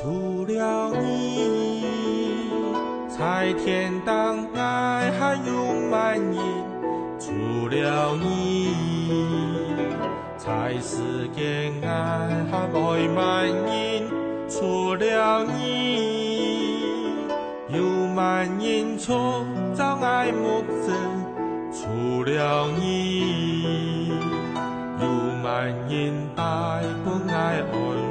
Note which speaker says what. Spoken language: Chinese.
Speaker 1: 除了你，才天当爱还永满意。除了你，才是见爱还爱满意。除了你，有满盈创造爱无限。除了你。然大般嗌愛。